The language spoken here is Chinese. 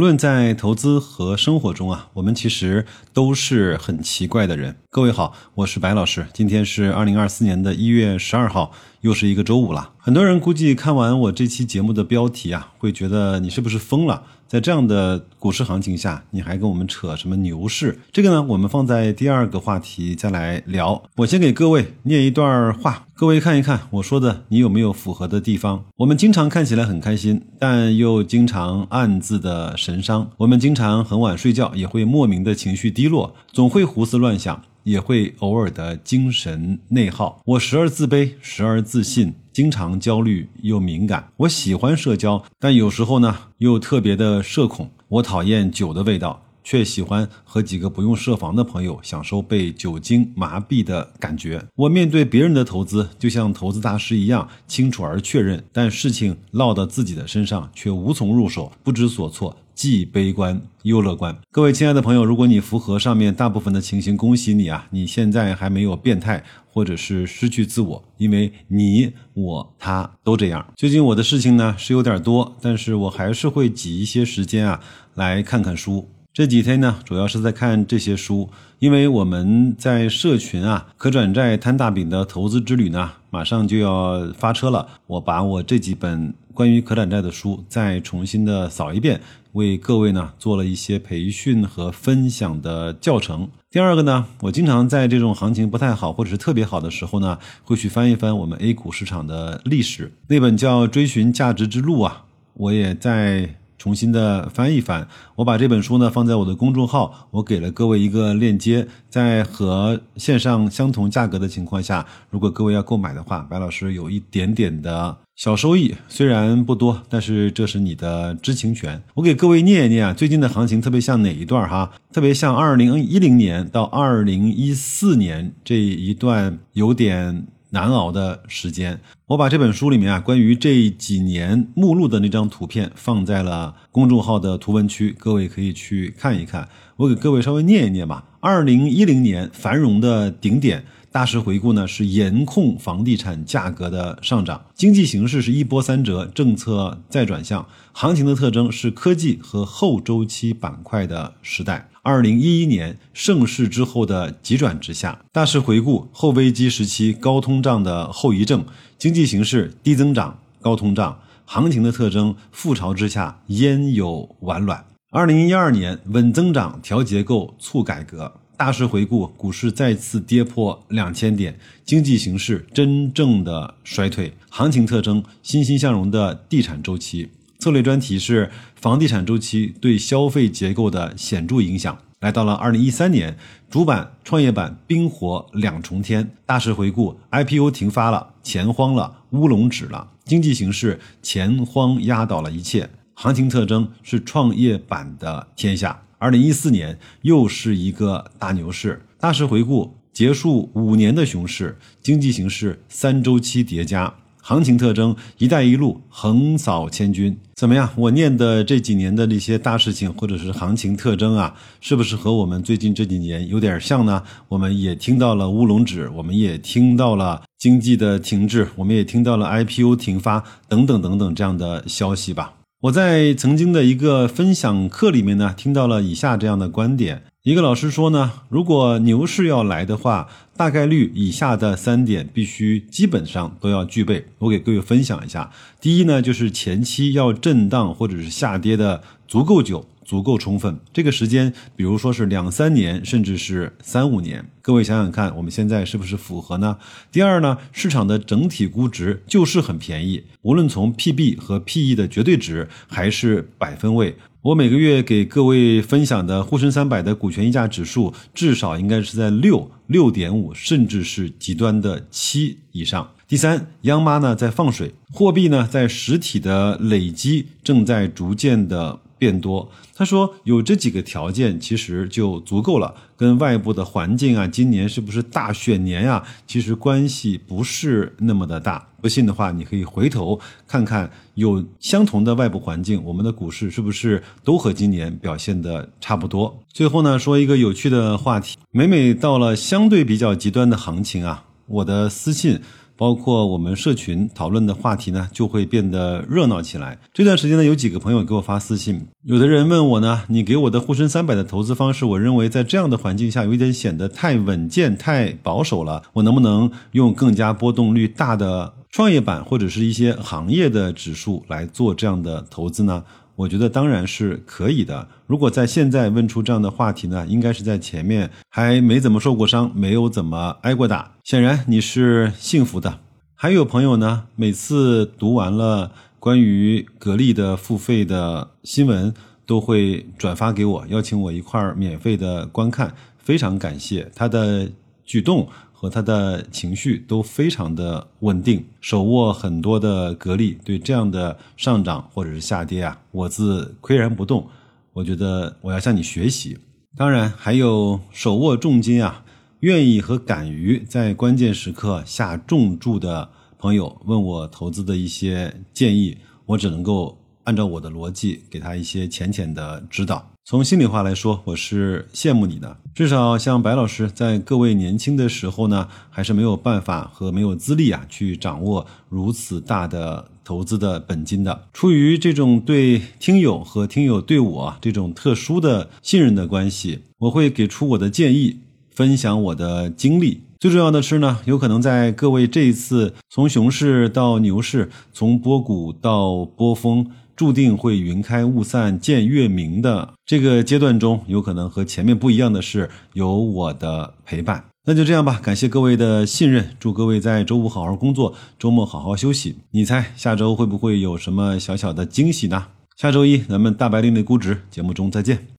无论在投资和生活中啊，我们其实都是很奇怪的人。各位好，我是白老师，今天是二零二四年的一月十二号，又是一个周五了。很多人估计看完我这期节目的标题啊，会觉得你是不是疯了？在这样的股市行情下，你还跟我们扯什么牛市？这个呢，我们放在第二个话题再来聊。我先给各位念一段话，各位看一看我说的，你有没有符合的地方？我们经常看起来很开心，但又经常暗自的神伤。我们经常很晚睡觉，也会莫名的情绪低落，总会胡思乱想。也会偶尔的精神内耗，我时而自卑，时而自信，经常焦虑又敏感。我喜欢社交，但有时候呢又特别的社恐。我讨厌酒的味道。却喜欢和几个不用设防的朋友享受被酒精麻痹的感觉。我面对别人的投资，就像投资大师一样清楚而确认，但事情落到自己的身上却无从入手，不知所措，既悲观又乐观。各位亲爱的朋友，如果你符合上面大部分的情形，恭喜你啊！你现在还没有变态或者是失去自我，因为你、我、他都这样。最近我的事情呢是有点多，但是我还是会挤一些时间啊来看看书。这几天呢，主要是在看这些书，因为我们在社群啊，可转债摊大饼的投资之旅呢，马上就要发车了。我把我这几本关于可转债的书再重新的扫一遍，为各位呢做了一些培训和分享的教程。第二个呢，我经常在这种行情不太好或者是特别好的时候呢，会去翻一翻我们 A 股市场的历史，那本叫《追寻价值之路》啊，我也在。重新的翻一翻，我把这本书呢放在我的公众号，我给了各位一个链接，在和线上相同价格的情况下，如果各位要购买的话，白老师有一点点的小收益，虽然不多，但是这是你的知情权。我给各位念一念啊，最近的行情特别像哪一段哈？特别像二零一零年到二零一四年这一段有点。难熬的时间，我把这本书里面啊关于这几年目录的那张图片放在了公众号的图文区，各位可以去看一看。我给各位稍微念一念吧。二零一零年繁荣的顶点，大势回顾呢是严控房地产价格的上涨，经济形势是一波三折，政策再转向，行情的特征是科技和后周期板块的时代。二零一一年盛世之后的急转直下，大势回顾后危机时期高通胀的后遗症，经济形势低增长高通胀，行情的特征覆巢之下焉有完卵？二零一二年稳增长调结构促改革，大势回顾股市再次跌破两千点，经济形势真正的衰退，行情特征欣欣向荣的地产周期。策略专题是房地产周期对消费结构的显著影响。来到了二零一三年，主板、创业板冰火两重天。大势回顾，IPO 停发了，钱荒了，乌龙指了。经济形势，钱荒压倒了一切。行情特征是创业板的天下。二零一四年又是一个大牛市。大势回顾，结束五年的熊市，经济形势三周期叠加。行情特征，一带一路横扫千军，怎么样？我念的这几年的那些大事情，或者是行情特征啊，是不是和我们最近这几年有点像呢？我们也听到了乌龙指，我们也听到了经济的停滞，我们也听到了 IPO 停发等等等等这样的消息吧。我在曾经的一个分享课里面呢，听到了以下这样的观点。一个老师说呢，如果牛市要来的话，大概率以下的三点必须基本上都要具备。我给各位分享一下。第一呢，就是前期要震荡或者是下跌的足够久。足够充分，这个时间，比如说是两三年，甚至是三五年。各位想想看，我们现在是不是符合呢？第二呢，市场的整体估值就是很便宜，无论从 PB 和 PE 的绝对值，还是百分位。我每个月给各位分享的沪深三百的股权溢价指数，至少应该是在六六点五，甚至是极端的七以上。第三，央妈呢在放水，货币呢在实体的累积正在逐渐的。变多，他说有这几个条件其实就足够了，跟外部的环境啊，今年是不是大选年呀，其实关系不是那么的大。不信的话，你可以回头看看，有相同的外部环境，我们的股市是不是都和今年表现的差不多？最后呢，说一个有趣的话题，每每到了相对比较极端的行情啊，我的私信。包括我们社群讨论的话题呢，就会变得热闹起来。这段时间呢，有几个朋友给我发私信，有的人问我呢，你给我的沪深三百的投资方式，我认为在这样的环境下有一点显得太稳健、太保守了，我能不能用更加波动率大的创业板或者是一些行业的指数来做这样的投资呢？我觉得当然是可以的。如果在现在问出这样的话题呢，应该是在前面还没怎么受过伤，没有怎么挨过打。显然你是幸福的。还有朋友呢，每次读完了关于格力的付费的新闻，都会转发给我，邀请我一块儿免费的观看。非常感谢他的举动。和他的情绪都非常的稳定，手握很多的格力，对这样的上涨或者是下跌啊，我自岿然不动。我觉得我要向你学习。当然，还有手握重金啊，愿意和敢于在关键时刻下重注的朋友，问我投资的一些建议，我只能够按照我的逻辑给他一些浅浅的指导。从心里话来说，我是羡慕你的。至少像白老师在各位年轻的时候呢，还是没有办法和没有资历啊，去掌握如此大的投资的本金的。出于这种对听友和听友对我这种特殊的信任的关系，我会给出我的建议，分享我的经历。最重要的是呢，有可能在各位这一次从熊市到牛市，从波谷到波峰。注定会云开雾散见月明的这个阶段中，有可能和前面不一样的是有我的陪伴。那就这样吧，感谢各位的信任，祝各位在周五好好工作，周末好好休息。你猜下周会不会有什么小小的惊喜呢？下周一咱们大白另类估值节目中再见。